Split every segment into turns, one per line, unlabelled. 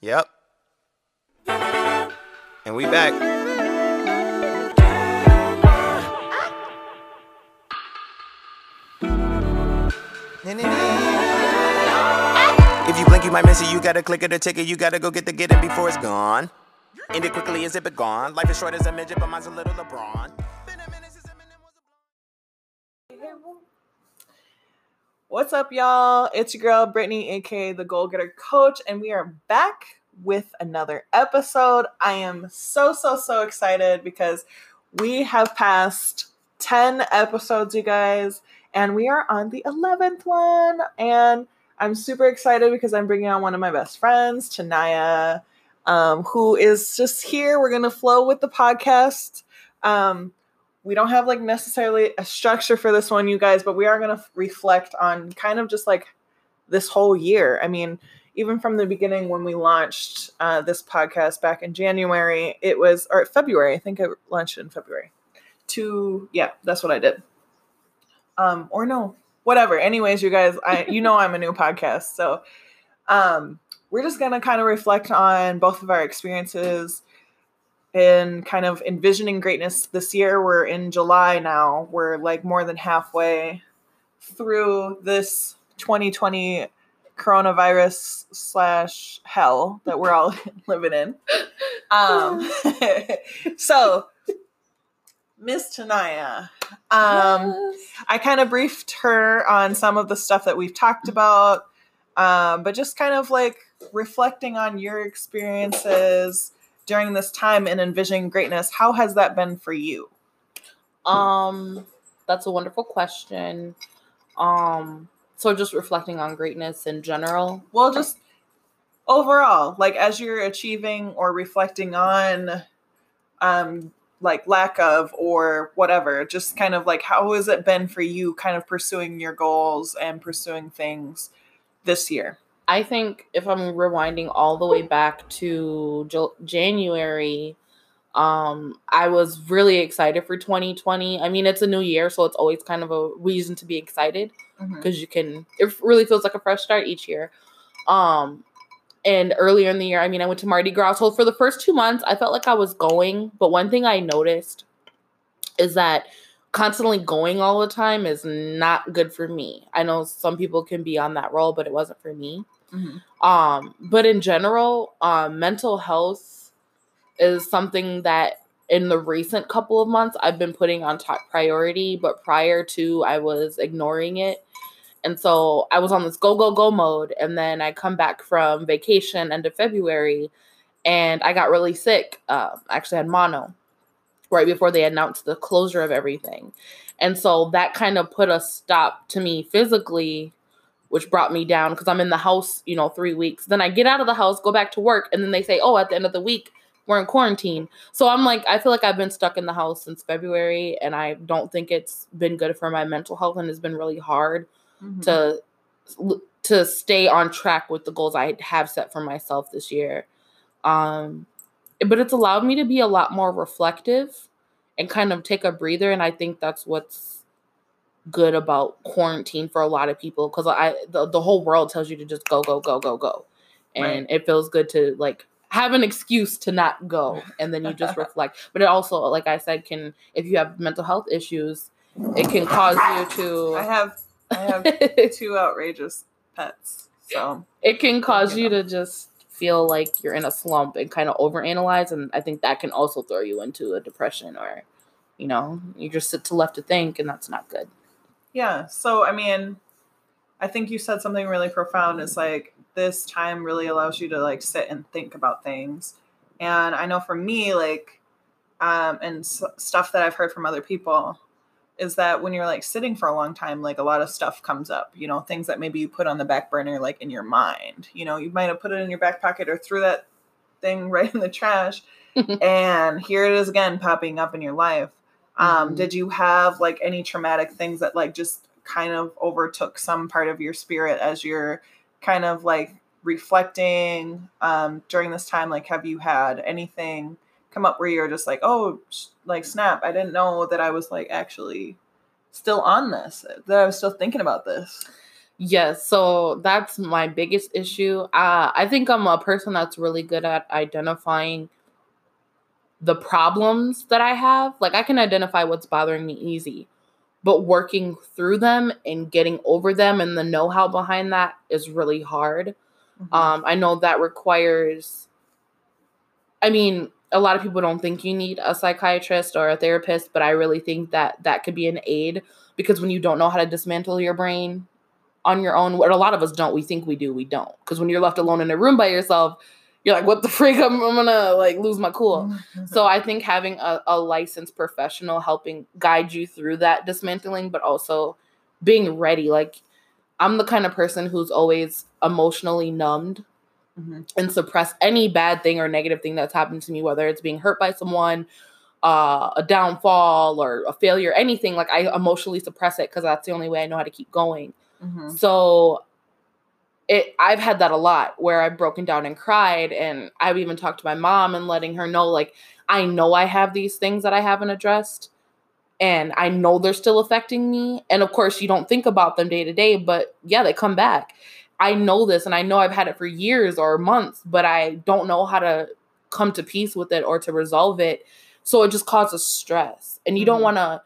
Yep. And we back. If you blink, you might miss it. You gotta click it or ticket. You gotta go get the get it before it's gone. End it quickly zip it gone. Life is short as a midget, but mine's a little LeBron. Been a minute since Eminem was a blonde.
What's up, y'all? It's your girl, Brittany, aka the Goal Getter Coach, and we are back with another episode. I am so, so, so excited because we have passed 10 episodes, you guys, and we are on the 11th one. And I'm super excited because I'm bringing on one of my best friends, Tinaiyah, um, who is just here. We're going to flow with the podcast. Um, we don't have like necessarily a structure for this one, you guys, but we are going to reflect on kind of just like this whole year. I mean, even from the beginning when we launched uh, this podcast back in January, it was, or February, I think I launched in February. To, yeah, that's what I did. Um, or no, whatever. Anyways, you guys, I, you know, I'm a new podcast. So, um, we're just going to kind of reflect on both of our experiences and kind of envisioning greatness this year. We're in July now. We're like more than halfway through this 2020 coronavirus slash hell that we're all living in. Um, so, Miss Tinaiyah, um, I kind of briefed her on some of the stuff that we've talked about, um, but just kind of like reflecting on your experiences during this time in envisioning greatness. How has that been for you?
Um, that's a wonderful question. Um, so just reflecting on greatness in general.
Well, just overall, like as you're achieving or reflecting on, um, like lack of or whatever, just kind of like how has it been for you, kind of pursuing your goals and pursuing things this year?
I think if I'm rewinding all the way back to J- January, um, I was really excited for 2020. I mean, it's a new year, so it's always kind of a reason to be excited because you can. It really feels like a fresh start each year. Um, and earlier in the year, I mean, I went to Mardi Gras. So for the first two months, I felt like I was going, but one thing I noticed is that constantly going all the time is not good for me. I know some people can be on that role, but it wasn't for me.
Mhm.
Um, but in general, um, mental health is something that in the recent couple of months I've been putting on top priority, but prior to I was ignoring it. And so I was on this go, go, go mode. And then I come back from vacation end of February and I got really sick. Uh, actually had mono right before they announced the closure of everything. And so that kind of put a stop to me physically, which brought me down because I'm in the house, you know, three weeks. Then I get out of the house, go back to work, and then they say, oh, at the end of the week, we're in quarantine. So I'm like, I feel like I've been stuck in the house since February, and I don't think it's been good for my mental health, and it's been really hard
Mhm.
to to stay on track with the goals I have set for myself this year. Um, but it's allowed me to be a lot more reflective and kind of take a breather, and I think that's what's good about quarantine for a lot of people because I the, the whole world tells you to just go go go go go, and
Right.
it feels good to like have an excuse to not go and then you just reflect but it also like i said can if you have mental health issues it can cause you to.
I have I have two outrageous pets, so
it can cause
you
you to just feel like you're in a slump and kind of overanalyze and i think that can also throw you into a depression or you know you just sit to left to think and that's not good
Yeah. So, I mean, I think you said something really profound. It's like this time really allows you to like sit and think about things. And I know for me, like, um, and s- stuff that I've heard from other people is that when you're like sitting for a long time, like a lot of stuff comes up, you know, things that maybe you put on the back burner, like in your mind. You know, you might have put it in your back pocket or threw that thing right in the trash. and here it is again popping up in your life. Um,
Mhm.
Did you have like any traumatic things that like just kind of overtook some part of your spirit as you're kind of like reflecting um, during this time? Like, have you had anything come up where you're just like, oh, sh- like snap, I didn't know that I was like actually still on this, that I was still thinking about this?
Yes, so that's my biggest issue. Uh, I think I'm a person that's really good at identifying the problems that I have. Like I can identify what's bothering me easy, but working through them and getting over them and the know-how behind that is really hard.
Mhm.
Um, I know that requires. I mean, a lot of people don't think you need a psychiatrist or a therapist, but I really think that that could be an aid because when you don't know how to dismantle your brain on your own, what a lot of us don't, we think we do, we don't. Because when you're left alone in a room by yourself, you're like, what the freak? I'm, I'm gonna like lose my cool. So I think having a, a licensed professional helping guide you through that dismantling, but also being ready. Like I'm the kind of person who's always emotionally numbed
Mhm.
and suppress any bad thing or negative thing that's happened to me, whether it's being hurt by someone, uh, a downfall or a failure, anything. Like I emotionally suppress it because that's the only way I know how to keep going.
Mhm.
So it I've had that a lot where I've broken down and cried and I've even talked to my mom and letting her know like I know I have these things that I haven't addressed and I know they're still affecting me and of course you don't think about them day to day but yeah they come back. I know this and I know I've had it for years or months but I don't know how to come to peace with it or to resolve it. So it just causes stress and you don't
Mhm.
want to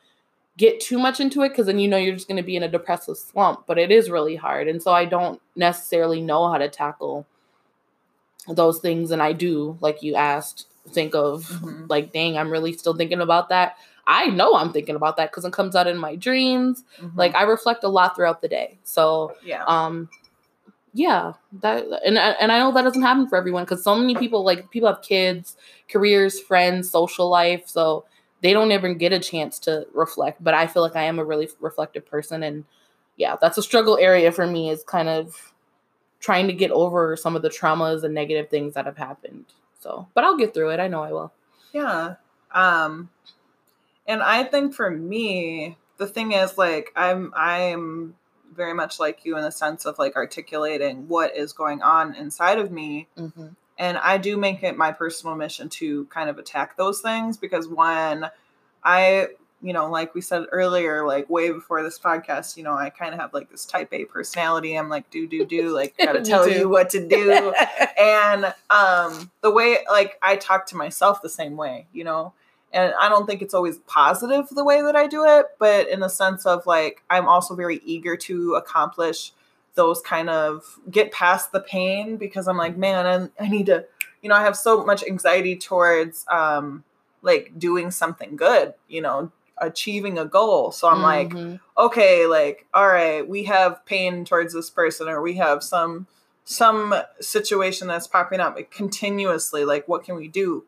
get too much into it because then you know you're just going to be in a depressive slump but it is really hard and so i don't necessarily know how to tackle those things and i do like you asked think of
Mhm.
like dang i'm really still thinking about that i know i'm thinking about that because it comes out in my dreams
Mhm.
like i reflect a lot throughout the day so
yeah.
um yeah that and and i know that doesn't happen for everyone because so many people like people have kids careers friends social life so they don't even get a chance to reflect but i feel like i am a really reflective person and yeah that's a struggle area for me is kind of trying to get over some of the traumas and negative things that have happened so but i'll get through it i know i will
Yeah. Um and I think for me, the thing is like I'm I'm very much like you in the sense of like articulating what is going on inside of me
mm-hmm.
And I do make it my personal mission to kind of attack those things because when I you know, like we said earlier, like way before this podcast, you know, I kind of have like this type A personality. I'm like, do, do, do, like, gotta tell you what to do. And um the way like i talk to myself the same way you know? And i don't think it's always positive the way that i do it but in the sense of like i'm also very eager to accomplish those kind of get past the pain because i'm like man i, I need to you know i have so much anxiety towards um like doing something good you know achieving a goal so i'm like
Mhm.
okay, like, all right, we have pain towards this person, or we have some some situation that's popping up continuously. Like, what can we do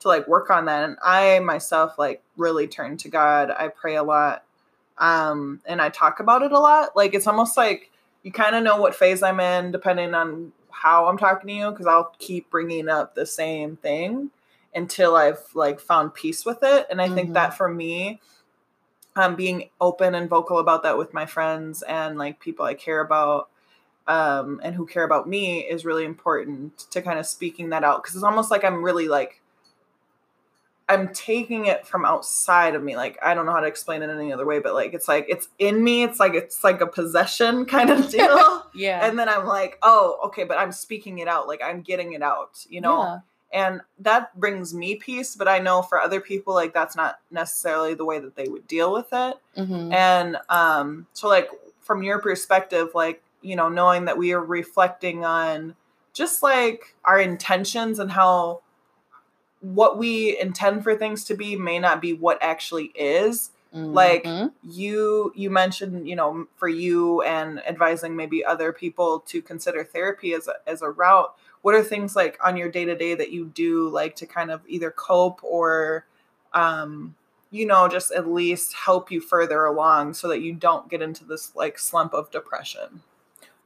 to like work on that? And I myself like really turn to God. I pray a lot. Um, and I talk about it a lot. Like it's almost like you kind of know what phase I'm in depending on how I'm talking to you, because I'll keep bringing up the same thing until I've like found peace with it. And I think
Mhm.
that for me, um, being open and vocal about that with my friends and like people I care about um, and who care about me is really important to kind of speaking that out because it's almost like I'm really like I'm taking it from outside of me. Like I don't know how to explain it any other way, but like it's like it's in me. It's like it's like a possession kind of deal.
yeah
and then I'm like, oh, okay, but I'm speaking it out. Like I'm getting it out. You know
yeah.
and that brings me peace but i know for other people like that's not necessarily the way that they would deal with it
Mhm.
and um so like from your perspective like you know knowing that we are reflecting on just like our intentions and how what we intend for things to be may not be what actually is like
Mhm.
you you mentioned you know for you and advising maybe other people to consider therapy as a, as a route what are things like on your day to day that you do like to kind of either cope or um you know just at least help you further along so that you don't get into this like slump of depression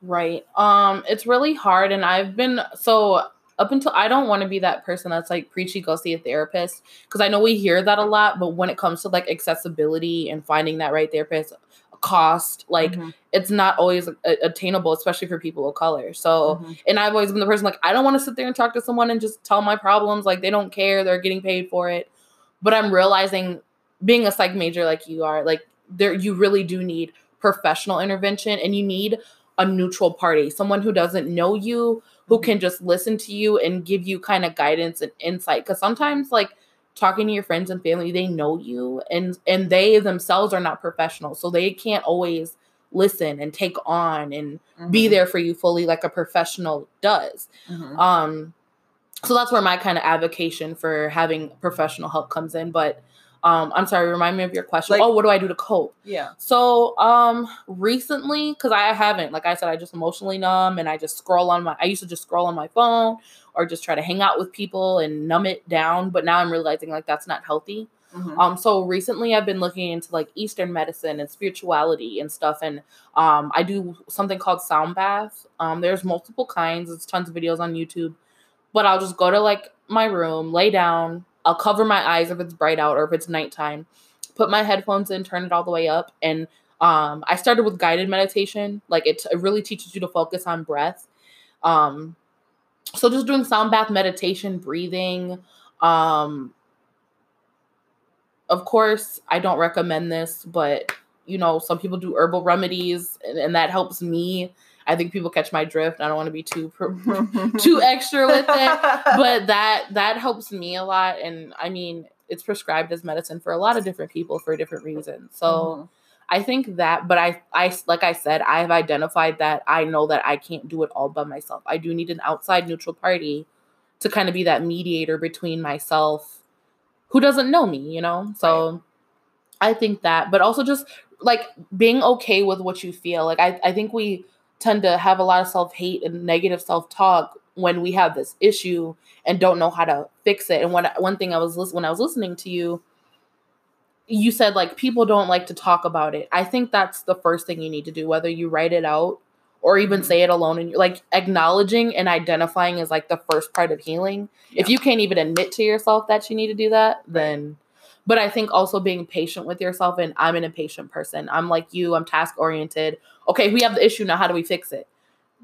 Right. Um, it's really hard, and I've been so up until I don't want to be that person that's like preachy go see a therapist because I know we hear that a lot, but when it comes to like accessibility and finding that right therapist, cost like
Mhm,
it's not always attainable, especially for people of color. So,
mhm,
and I've always been the person like I don't want to sit there and talk to someone and just tell my problems like they don't care, they're getting paid for it. But I'm realizing being a psych major like you are, like there you really do need professional intervention and you need a neutral party, someone who doesn't know you, who
Mm-hmm.
can just listen to you and give you kind of guidance and insight. Because sometimes, like talking to your friends and family, they know you, and and they themselves are not professional, so they can't always listen and take on and be
Mhm.
there for you fully like a professional does.
Mhm.
Um, so that's where my kind of advocation for having professional help comes in. But um, I'm sorry, remind me of your question.
Like-
oh, what do I do to cope?
yeah.
So um recently, because I haven't, like I said, I just emotionally numb and I just scroll on my I used to just scroll on my phone or just try to hang out with people and numb it down. But now I'm realizing like that's not healthy.
Mhm.
Um, so recently I've been looking into like Eastern medicine and spirituality and stuff, and um, I do something called sound bath. Um, there's multiple kinds. There's tons of videos on YouTube, but I'll just go to like my room, lay down. I'll cover my eyes if it's bright out or if it's nighttime. Put my headphones in, turn it all the way up, and um, I started with guided meditation. Like it, it really teaches you to focus on breath. Um, so just doing sound bath meditation, breathing. Um, of course, I don't recommend this, but you know, some people do herbal remedies, and, and that helps me. I think people catch my drift. I don't want to be too too extra with it, but that that helps me a lot. And I mean, it's prescribed as medicine for a lot of different people for different reasons. So.
Mhm.
I think that, but I, I, like I said, I've identified that I know that I can't do it all by myself. I do need an outside neutral party to kind of be that mediator between myself, who doesn't know me, you know. So I think that, but also just like being okay with what you feel. Like I, I think we tend to have a lot of self hate and negative self talk when we have this issue and don't know how to fix it. And one one thing I was when I was listening to you you said like people don't like to talk about it. I think that's the first thing you need to do, whether you write it out or even
Mhm.
say it alone. And you're like acknowledging and identifying is like the first part of healing. If you can't even admit to yourself that you need to do that, then. But I think also being patient with yourself, and I'm an impatient person. I'm like you. I'm task oriented. Okay, we have the issue now. How do we fix it?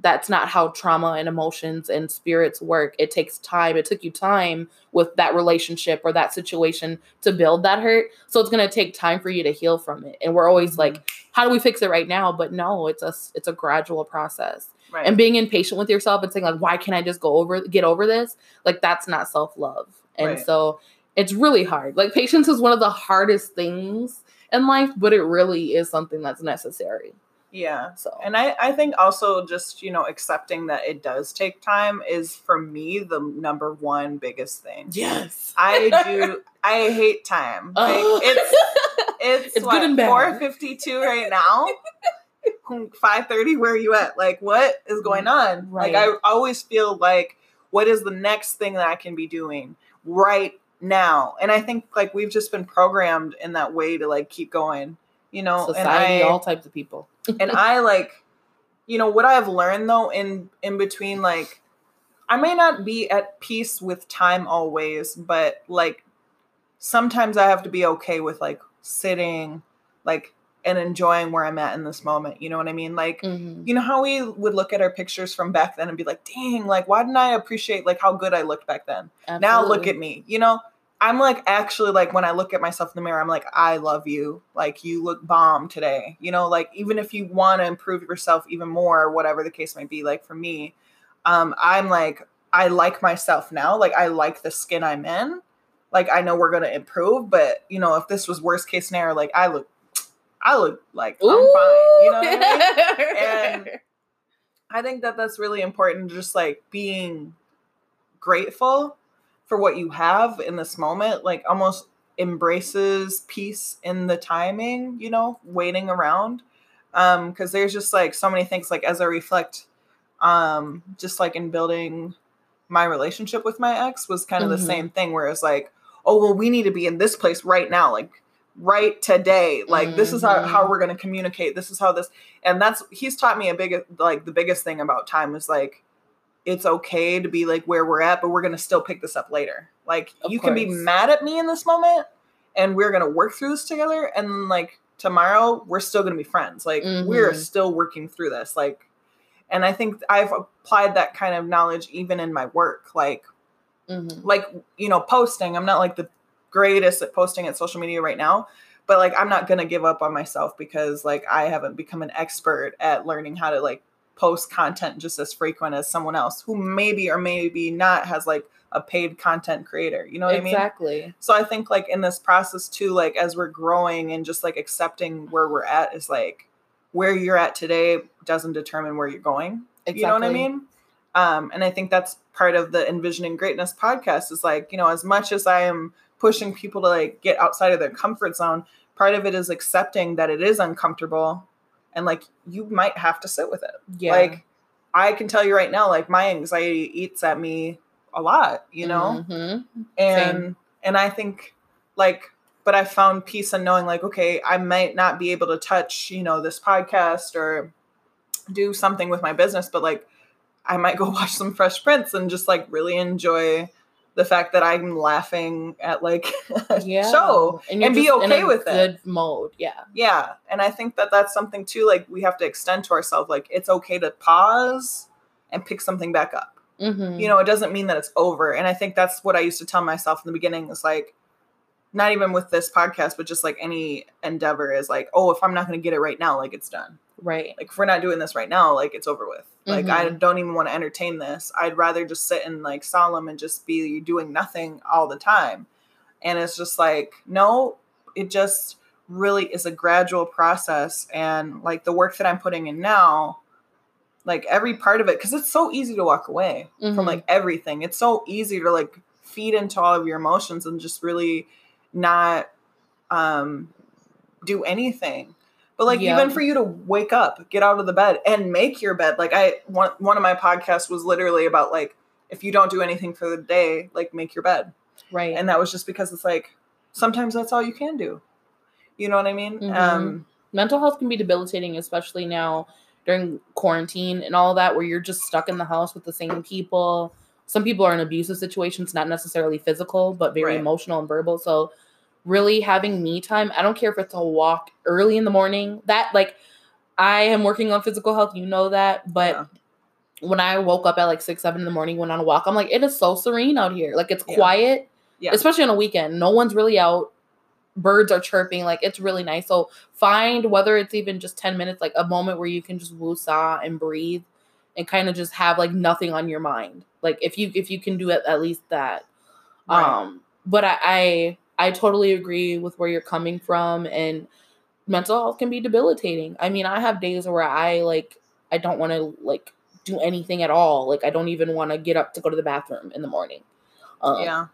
That's not how trauma and emotions and spirits work. It takes time. It took you time with that relationship or that situation to build that hurt. So it's gonna take time for you to heal from it. And we're always like, mm-hmm. how do we fix it right now? But no, it's a it's a gradual process.
right.
And being impatient with yourself and saying like, why can't I just go over get over this? Like that's not self love. And
Right.
so it's really hard. Like patience is one of the hardest things in life, but it really is something that's necessary.
yeah.
So
And I, I think also just, you know, accepting that it does take time is for me the number one biggest thing.
yes,
I do I hate time. Uh,
like
it's it's,
It's
what,
good and bad.
452 right now. 530 where are you at? Like what is going mm, on? Like I always feel like what is the next thing that I can be doing right now? And I think like we've just been programmed in that way to like keep going, you know,
society,
and I
all types of people.
and I like, you know, what I've learned though in in between, like, I may not be at peace with time always, but like sometimes I have to be okay with like sitting, like, and enjoying where I'm at in this moment. You know what I mean? Like,
Mhm.
you know how we would look at our pictures from back then and be like, dang, like, why didn't I appreciate like how good I looked back then? now look at me you know i'm like actually like when i look at myself in the mirror i'm like i love you like you look bomb today you know like even if you want to improve yourself even more whatever the case might be like for me um i'm like i like myself now like i like the skin i'm in like i know we're gonna improve but you know if this was worst case scenario like i look i look like i'm fine you know what i mean And- I think that that's really important. Just like being grateful for what you have in this moment, like almost embraces peace in the timing, you know, waiting around. Um, because there's just like so many things, like as I reflect, um, just like in building my relationship with my ex was kind of
Mhm.
the same thing where it's like, oh well, we need to be in this place right now, like right today. Like this is how, how
Mhm.
we're gonna communicate. This is how this and that's he's taught me a big like the biggest thing about time is like it's okay to be like where we're at but we're gonna still pick this up later like
Of
you can be mad at me in this moment and we're gonna work through this together and like tomorrow we're still gonna be friends like we're
Mhm.
still working through this like and i think i've applied that kind of knowledge even in my work like
Mhm.
like you know posting i'm not like the greatest at posting at social media right now but like i'm not gonna give up on myself because like i haven't become an expert at learning how to like post content just as frequent as someone else who maybe or maybe not has like a paid content creator. You know what I mean?
exactly.
So I think like in this process too, like as we're growing and just like accepting where we're at is like where you're at today doesn't determine where you're going.
Exactly.
You know what I mean? Um, and I think that's part of the envisioning greatness podcast is like, you know, as much as I am pushing people to like get outside of their comfort zone, part of it is accepting that it is uncomfortable and like you might have to sit with it.
Yeah.
Like I can tell you right now, like my anxiety eats at me a lot, you know?
Mhm.
and
Same.
and i think like but i found peace in knowing like okay i might not be able to touch you know this podcast or do something with my business but like i might go watch some fresh prince and just like really enjoy the fact that i'm laughing at like
Yeah.
show
you're
and be okay with it.
Good mode. Yeah.
yeah and i think that that's something too like we have to extend to ourselves like it's okay to pause and pick something back up
Mm-hmm.
you know, it doesn't mean that it's over. And I think that's what I used to tell myself in the beginning is like, not even with this podcast, but just like any endeavor is like, oh, if I'm not going to get it right now, like it's done.
right.
Like if we're not doing this right now, like it's over with. Like I
Mhm.
don't even want to entertain this. I'd rather just sit in like solemn and just be doing nothing all the time. And it's just like, no, it just really is a gradual process. And like the work that I'm putting in now, like every part of it, because it's so easy to walk away
Mhm.
from like everything. It's so easy to like feed into all of your emotions and just really not um do anything. But like
Yeah.
even for you to wake up, get out of the bed and make your bed. Like I one one of my podcasts was literally about like if you don't do anything for the day, like make your bed.
right.
And that was just because it's like sometimes that's all you can do. You know what I mean?
Mhm.
Um
mental health can be debilitating, especially now during quarantine and all that, where you're just stuck in the house with the same people. Some people are in abusive situations, not necessarily physical, but very
Right.
emotional and verbal. So, really having me time, I don't care if it's a walk early in the morning. That, like, I am working on physical health, you know that, but
Yeah.
when I woke up at like six, seven in the morning, went on a walk, I'm like, it is so serene out here. Like, it's
Yeah.
quiet,
Yeah.
especially on a weekend. No one's really out birds are chirping like it's really nice so find whether it's even just 10 minutes like a moment where you can just woosah and breathe and kind of just have like nothing on your mind like if you if you can do it at least that
Right.
um but I, I i totally agree with where you're coming from and mental health can be debilitating i mean i have days where i like i don't want to like do anything at all like i don't even want to get up to go to the bathroom in the morning um,
yeah.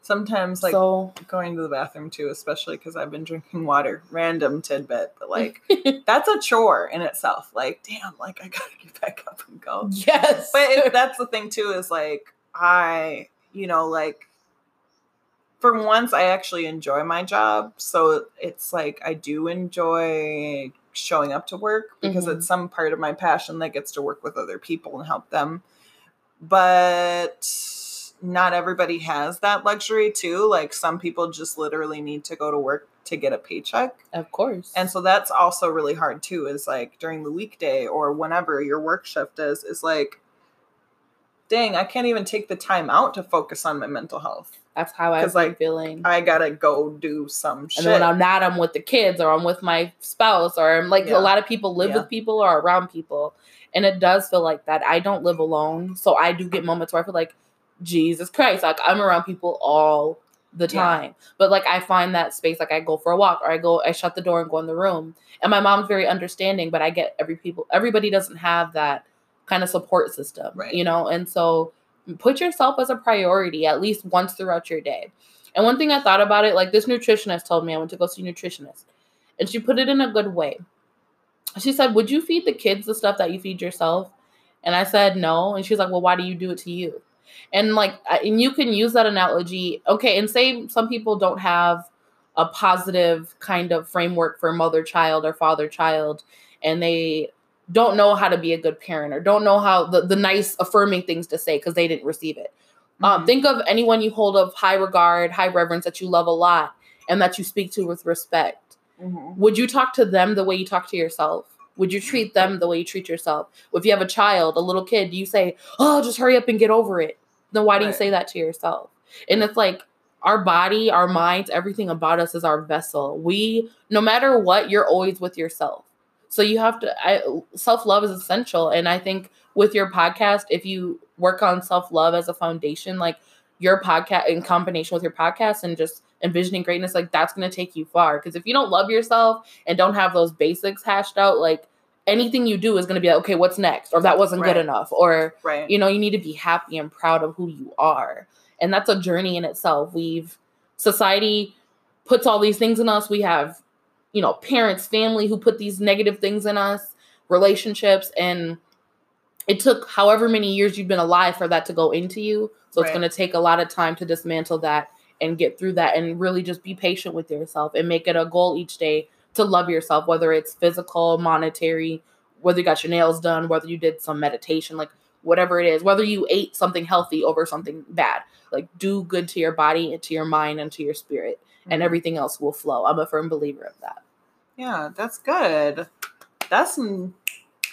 Sometimes like
so
going to the bathroom too, especially because I've been drinking water. Random tidbit, but like that's a chore in itself. Like, damn, like I gotta get back up and go.
yes
But it, that's the thing too is like I, you know, like for once I actually enjoy my job, so it's like I do enjoy showing up to work because
Mhm.
it's some part of my passion that gets to work with other people and help them. But not everybody has that luxury too. Like some people just literally need to go to work to get a paycheck.
of course
And so that's also really hard too, is like during the weekday or whenever your work shift is, is like, dang, I can't even take the time out to focus on my mental health.
That's how I've
'Cause,
been
like,
feeling.
I gotta go do some shit.
and then when I'm not, I'm with the kids or I'm with my spouse or I'm like
Yeah.
a lot of people live
Yeah.
with people or around people. And it does feel like that. I don't live alone. So I do get moments where I feel like, Jesus Christ, like I'm around people all the
Yeah.
time. But like I find that space, like I go for a walk or I go, I shut the door and go in the room. And my mom's very understanding, but I get every people, everybody doesn't have that kind of support system,
Right.
you know? And so put yourself as a priority at least once throughout your day. And one thing I thought about it, like this nutritionist told me I went to go see a nutritionist, and she put it in a good way. She said, "Would you feed the kids the stuff that you feed yourself?" And I said, "No." And she's like, "Well, why do you do it to you?" And like, and you can use that analogy, okay? And say some people don't have a positive kind of framework for mother child or father child, and they don't know how to be a good parent or don't know how the, the nice affirming things to say because they didn't receive it. Um,
Mhm.
think of anyone you hold of high regard, high reverence that you love a lot and that you speak to with respect.
Mhm.
Would you talk to them the way you talk to yourself? Would you treat them the way you treat yourself? If you have a child, a little kid, do you say, "Oh, just hurry up and get over it"? Then why do you say that to yourself? And it's like our body, our minds, everything about us is our vessel. We, no matter what, you're always with yourself. So you have to I self-love is essential. And I think with your podcast if you work on self-love as a foundation like your podcast in combination with your podcast and just envisioning greatness like that's going to take you far. Because if you don't love yourself and don't have those basics hashed out like anything you do is going to be like okay what's next? or that wasn't
Right.
good enough or
Right.
you know you need to be happy and proud of who you are. And that's a journey in itself. We've society puts all these things in us. We have you know parents family who put these negative things in us relationships and it took however many years you've been alive for that to go into you. So it's going to take a lot of time to dismantle that and get through that and really just be patient with yourself and make it a goal each day to love yourself whether it's physical monetary whether you got your nails done whether you did some meditation like whatever it is whether you ate something healthy over something bad. Like do good to your body and to your mind and to your spirit and
Mhm.
everything else will flow i'm a firm believer of that
Yeah, that's good. That's some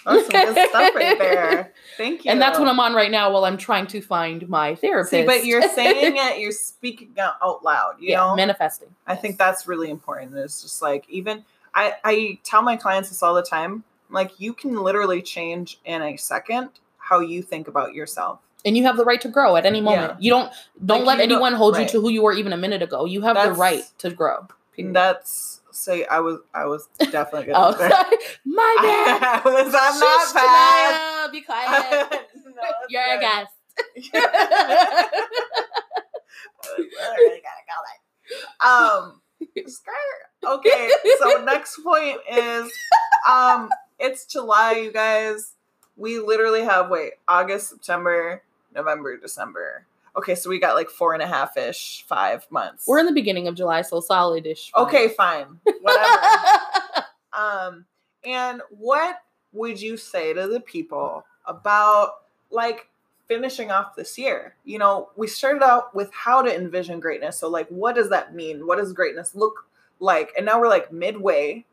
that's some good stuff right there. Thank you.
and that's what i'm on right now while i'm trying to find my therapist
See, but you're saying it, you're speaking out loud, you
yeah
know?
manifesting
I think that's really important. It's just like even I, I tell my clients this all the time. Like you can literally change in a second how you think about yourself.
And you have the right to grow at any moment
Yeah.
you don't don't
Like,
let
you don't-
anyone hold
right.
you to who you were even a minute ago you have the right to grow period.
That's say I was I was definitely
oh sorry. my bad
I was, I'm
Shush,
not bad.
Be quiet
No,
you're a guest
I gotta call. Um, skirt. Okay, so next point is, um, it's July, you guys. We literally have wait August, September, November, December. Okay, so we got like four and a half ish, five months.
we're in the beginning of july so solid-ish
okay, fine, whatever. Um, and what would you say to the people about like finishing off this year? You know, we started out with how to envision greatness. So, like, what does that mean? What does greatness look like? And now we're like midway,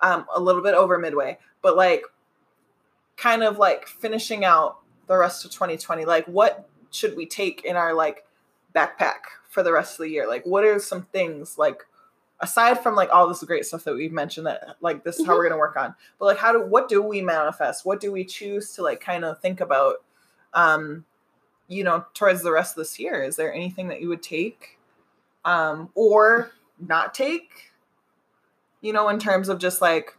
um, a little bit over midway, but like kind of like finishing out the rest of 2020. Like, what should we take in our like backpack for the rest of the year? Like, what are some things like aside from like all this great stuff that we've mentioned that like this is how we're going to work on but like how do what do we manifest what do we choose to like kind of think about um you know towards the rest of this year is there anything that you would take um or not take you know in terms of just like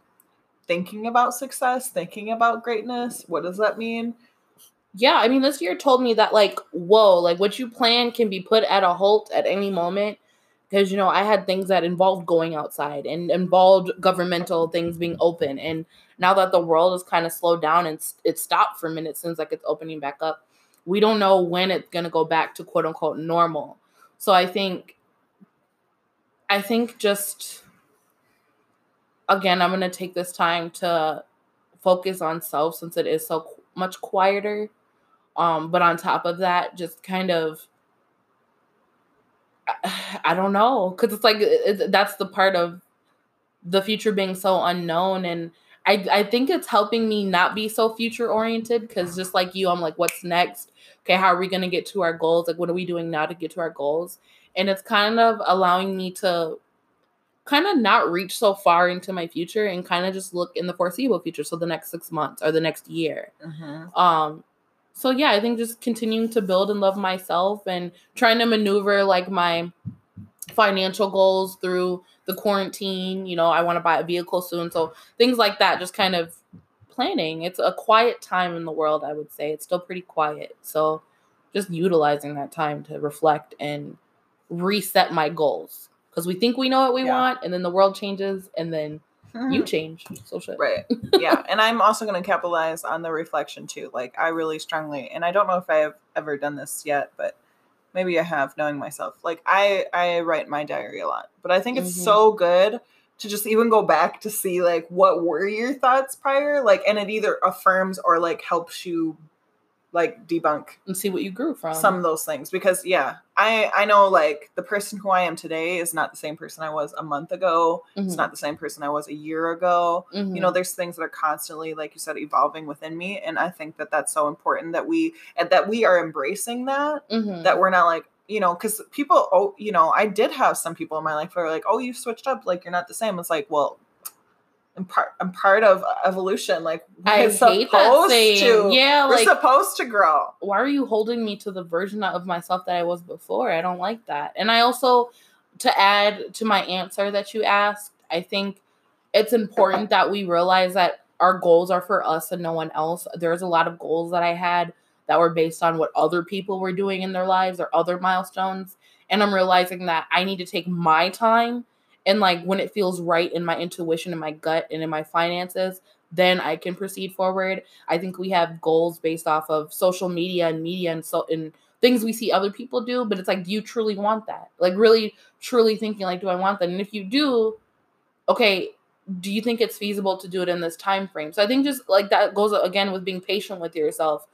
thinking about success thinking about greatness what does that mean
yeah i mean this year told me that like whoa like what you plan can be put at a halt at any moment because you know i had things that involved going outside and involved governmental things being open and now that the world is kind of slowed down and it stopped for a minute since like it's opening back up we don't know when it's going to go back to quote unquote normal. So i think i think just again i'm going to take this time to focus on self since it is so much quieter um but on top of that just kind of I- I don't know because it's like it, that's the part of the future being so unknown and I, I think it's helping me not be so future oriented because just like you, I'm like, what's next? Okay, how are we going to get to our goals? Like, what are we doing now to get to our goals? And it's kind of allowing me to kind of not reach so far into my future and kind of just look in the foreseeable future. So the next six months or the next year. Um, so yeah, I think just continuing to build and love myself and trying to maneuver like my financial goals through the quarantine. You know, I want to buy a vehicle soon. So things like that, just kind of planning. It's a quiet time in the world, I would say. It's still pretty quiet. So just utilizing that time to reflect and reset my goals. Because we think we know what we
Yeah.
want, and then the world changes, and then you change. So shit.
right yeah and i'm also going to capitalize on the reflection too like i really strongly and i don't know if i've ever done this yet but maybe i have knowing myself like i i write my diary a lot but i think it's
Mhm.
so good to just even go back to see like what were your thoughts prior like and it either affirms or like helps you like debunk
And see what you grew from.
some of those things because yeah i i know like the person who i am today is not the same person i was a month ago it's
Mhm.
not the same person i was a year ago
Mhm.
you know there's things that are constantly like you said evolving within me and i think that that's so important that we and that we are embracing that
Mhm.
that we're not like you know because people oh you know i did have some people in my life that are like oh you switched up like you're not the same it's like well I'm part I'm part of evolution. Like
I
we're
hate that
supposed to.
Yeah,
We're
like
supposed to grow.
why are you holding me to the version of myself that I was before? I don't like that. And I also, to add to my answer that you asked, I think it's important that we realize that our goals are for us and no one else. There's a lot of goals that I had that were based on what other people were doing in their lives or other milestones. And I'm realizing that I need to take my time and like when it feels right in my intuition, in my gut, and in my finances, then I can proceed forward. I think we have goals based off of social media and media and so and things we see other people do, but it's like, do you truly want that? Like really truly thinking like, do I want that? And if you do, okay, do you think it's feasible to do it in this time frame? So I think just like that goes again with being patient with yourself.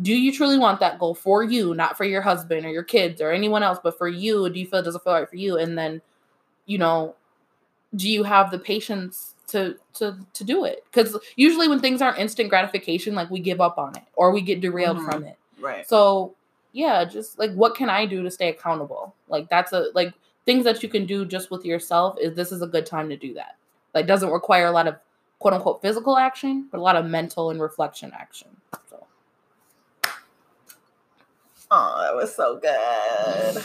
Do you truly want that goal for you, not for your husband or your kids or anyone else, but for you? Do you feel it doesn't feel right for you? And then, you know, do you have the patience to to to do it? Because usually when things aren't instant gratification, like we give up on it or we get derailed
Mhm.
from it.
Right.
So yeah, just like what can I do to stay accountable? Like that's a like things that you can do just with yourself is this is a good time to do that. Like doesn't require a lot of quote unquote physical action, but a lot of mental and reflection action. So
Oh, that was so good.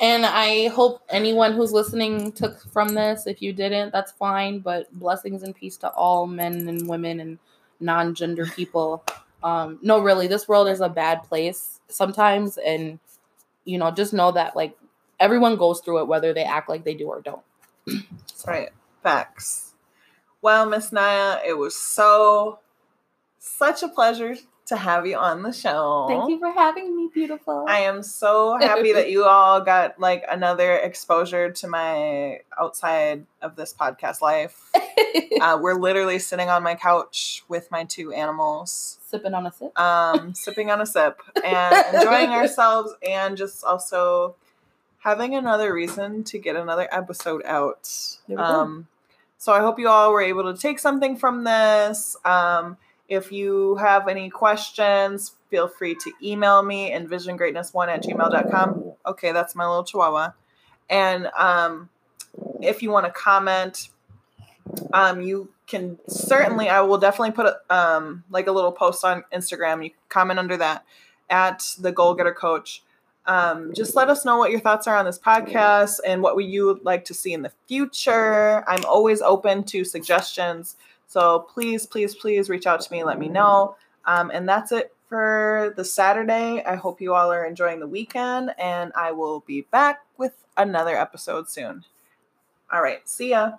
And I hope anyone who's listening took from this. If you didn't, that's fine. But blessings and peace to all men and women and non-gender people. Um, no, really, this world is a bad place sometimes, and you know, just know that like everyone goes through it, whether they act like they do or don't.
Right. Facts. Well, Miss Naya, it was so such a pleasure to have you on the show.
Thank you for having me, beautiful.
I am so happy that you all got like another exposure to my outside of this podcast life. Uh, we're literally sitting on my couch with my two animals,
Sipping on a sip.
um, sipping on a sip and enjoying ourselves, and just also having another reason to get another episode out.
There we go.
Um, so I hope you all were able to take something from this. Um, if you have any questions, feel free to email me envisiongreatness1 at gmail.com. Okay, that's my little chihuahua. And um, if you want to comment, um, you can certainly, I will definitely put a, um, like a little post on Instagram. You can comment under that at the Goal Getter Coach. Um, just let us know what your thoughts are on this podcast and what would you like to see in the future. I'm always open to suggestions. So please, please, please reach out to me. Let me know. Um, and that's it for the Saturday. I hope you all are enjoying the weekend, and I will be back with another episode soon. All right. See ya.